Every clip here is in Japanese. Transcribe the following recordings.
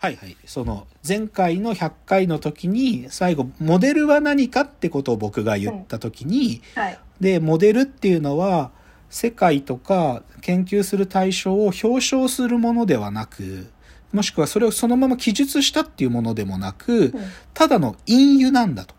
はいはい。その、前回の100回の時に、最後、モデルは何かってことを僕が言った時に、はい。で、モデルっていうのは、世界とか研究する対象を表彰するものではなく、もしくはそれをそのまま記述したっていうものでもなく、うんただの隠喩なんだと。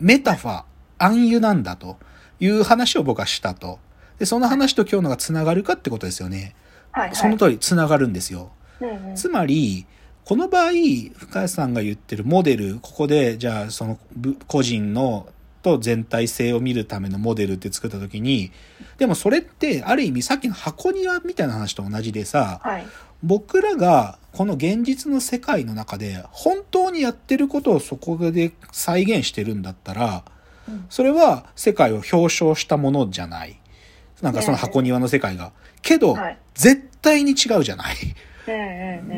メタファー、暗喩なんだという話を僕はしたと。で、その話と今日のが繋がるかってことですよね。はい。その通り繋がるんですよ。うんうんつまり、この場合、深谷さんが言ってるモデル、ここで、じゃあ、その、ぶ個人の、と全体性を見るためのモデルって作った時に、でもそれって、ある意味さっきの箱庭みたいな話と同じでさ、はい。僕らがこの現実の世界の中で本当にやってることをそこで再現してるんだったら、うんそれは世界を表彰したものじゃない。なんかその箱庭の世界が。けど、はい絶対に違うじゃない。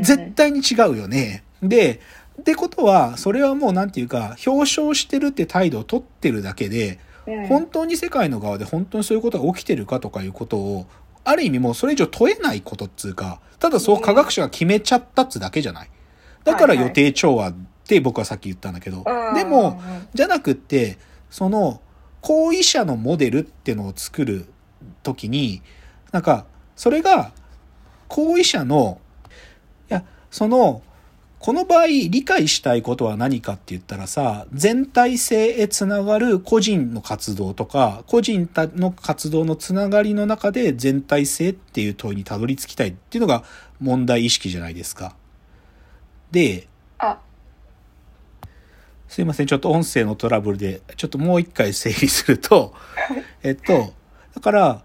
絶対に違うよね。で、ってことは、それはもうなんていうか、表彰してるって態度を取ってるだけで、うん、本当に世界の側で本当にそういうことが起きてるかとかいうことを、ある意味もうそれ以上問えないことっつうか、ただそう科学者が決めちゃったっつうだけじゃない。だから予定調和って僕はさっき言ったんだけど、うんでも、じゃなくって、その、行為者のモデルってのを作るときに、なんか、それが、行為者の、いや、その、この場合理解したいことは何かって言ったらさ、全体性へつながる個人の活動とか、個人の活動のつながりの中で全体性っていう問いにたどり着きたいっていうのが問題意識じゃないですか。で、あ、すいません。ちょっと音声のトラブルで、ちょっともう一回整理すると、えっと、だから、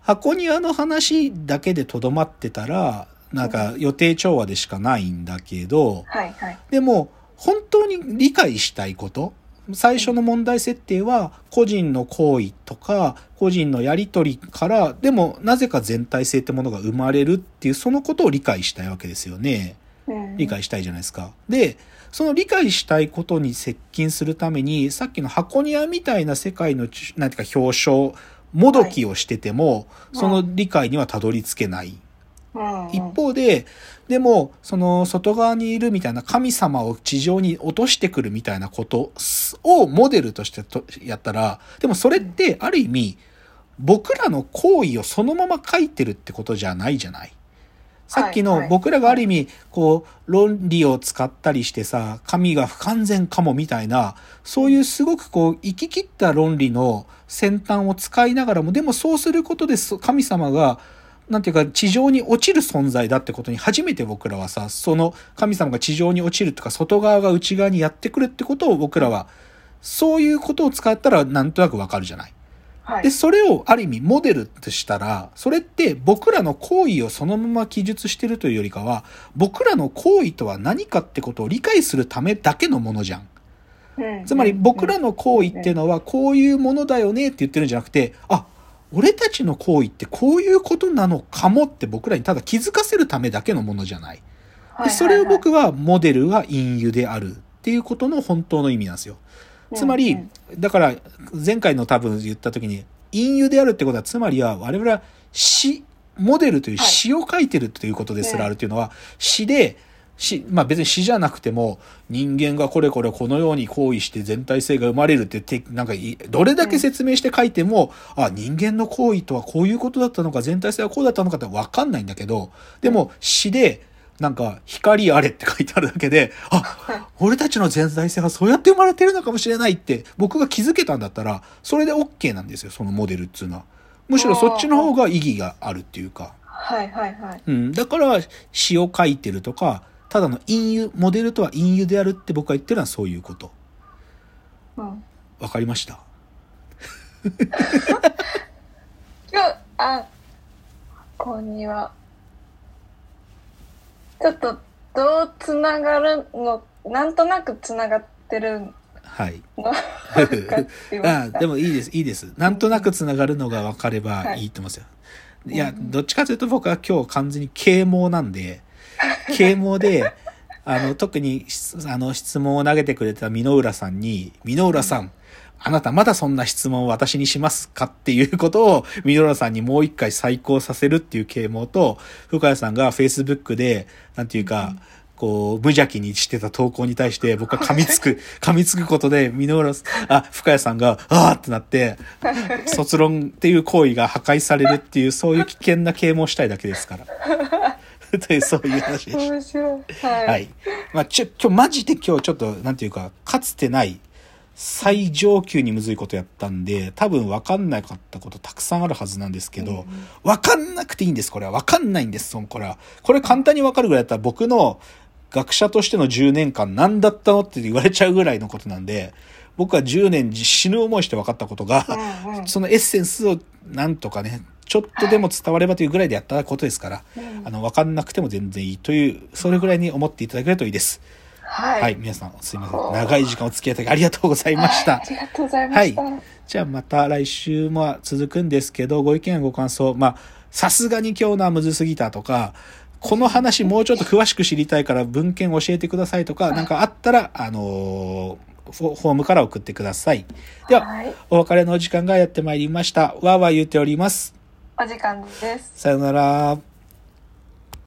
箱庭の話だけでとどまってたら、なんか予定調和でしかないんだけど、はいはい。でも、本当に理解したいこと、最初の問題設定は、個人の行為とか、個人のやりとりから、でも、なぜか全体性ってものが生まれるっていう、そのことを理解したいわけですよね。うん理解したいじゃないですか。で、その理解したいことに接近するために、さっきの箱庭みたいな世界のち、なんていうか表彰、もどきをしてても、いその理解にはたどり着けない。一方で、でも、その外側にいるみたいな神様を地上に落としてくるみたいなことをモデルとしてとやったら、でもそれってある意味、僕らの行為をそのまま書いてるってことじゃないじゃない？さっきの僕らがある意味、こう、論理を使ったりしてさ、神が不完全かもみたいな、そういうすごくこう、生き切った論理の先端を使いながらも、でもそうすることでそ神様が、なんていうか、地上に落ちる存在だってことに初めて僕らはさ、その神様が地上に落ちるとか、外側が内側にやってくるってことを僕らは、そういうことを使ったらなんとなくわかるじゃない？はいで、。それをある意味モデルとしたら、それって僕らの行為をそのまま記述してるというよりかは、僕らの行為とは何かってことを理解するためだけのものじゃん。うんつまり僕らの行為っていうのはこういうものだよねって言ってるんじゃなくて、あ、俺たちの行為ってこういうことなのかもって僕らにただ気づかせるためだけのものじゃない。で、それを僕はモデルは隠喩であるっていうことの本当の意味なんですよ。つまり、だから前回の多分言った時に、隠喩であるってことは、つまりは我々は詩、モデルという詩を書いてるということですらあるというのは、詩で、詩、まあ別に詩じゃなくても、人間がこれこれこのように行為して全体性が生まれるってて、なんかい、どれだけ説明して書いても、あ、人間の行為とはこういうことだったのか、全体性はこうだったのかってわかんないんだけど、でも詩で、なんか、光あれって書いてあるだけで、あ、俺たちの全体性はそうやって生まれてるのかもしれないって、僕が気づけたんだったら、それで OK なんですよ、そのモデルっていうのは。むしろそっちの方が意義があるっていうか。はいはいはい。うん。だから、詩を書いてるとか、ただの隠喩、モデルとは隠喩であるって僕が言ってるのはそういうこと。うん。わかりました？今日、あ、こんには。ちょっと、どうつながるの、なんとなくつながってるの？はい。あ。でもいいです、いいです。なんとなくつながるのが分かればいいと思いますよ。いや、どっちかというと僕は今日完全に啓蒙なんで、啓蒙で、あの、特に、あの、質問を投げてくれた箕浦さんに、箕浦さん、あなたまだそんな質問を私にしますかっていうことを、箕浦さんにもう一回再考させるっていう啓蒙と、深谷さんが Facebook で、なんていうか、こう、無邪気にしてた投稿に対して僕は噛みつく、噛みつくことで、箕浦あ、深谷さんが、あーってなって、卒論っていう行為が破壊されるっていう、そういう危険な啓蒙をしたいだけですから。という、そういう話でした。面白い。はい。はい。まあ、ちょ、今日マジで今日ちょっと、なんていうか、かつてない、最上級にむずいことやったんで、多分分かんなかったことたくさんあるはずなんですけど、分かんなくていいんです、これは。分かんないんです、そのこれは。これ簡単に分かるぐらいだったら僕の学者としての10年間何だったのって言われちゃうぐらいのことなんで、僕は10年死ぬ思いして分かったことが、うんうんそのエッセンスをなんとかね、ちょっとでも伝わればというぐらいでやったことですから、うんあの、分かんなくても全然いいという、それぐらいに思っていただけるといいです。はい。はい、皆さんすいません。長い時間お付き合いいただきありがとうございました。ありがとうございました。じゃあまた来週も続くんですけど、ご意見やご感想、まあ、さすがに今日のはむずすぎたとか、この話もうちょっと詳しく知りたいから文献教えてくださいとか、なんかあったら、あのーフォームから送ってください。では、はい。お別れのお時間がやってまいりました。わーわー言っております。お時間です。さよなら。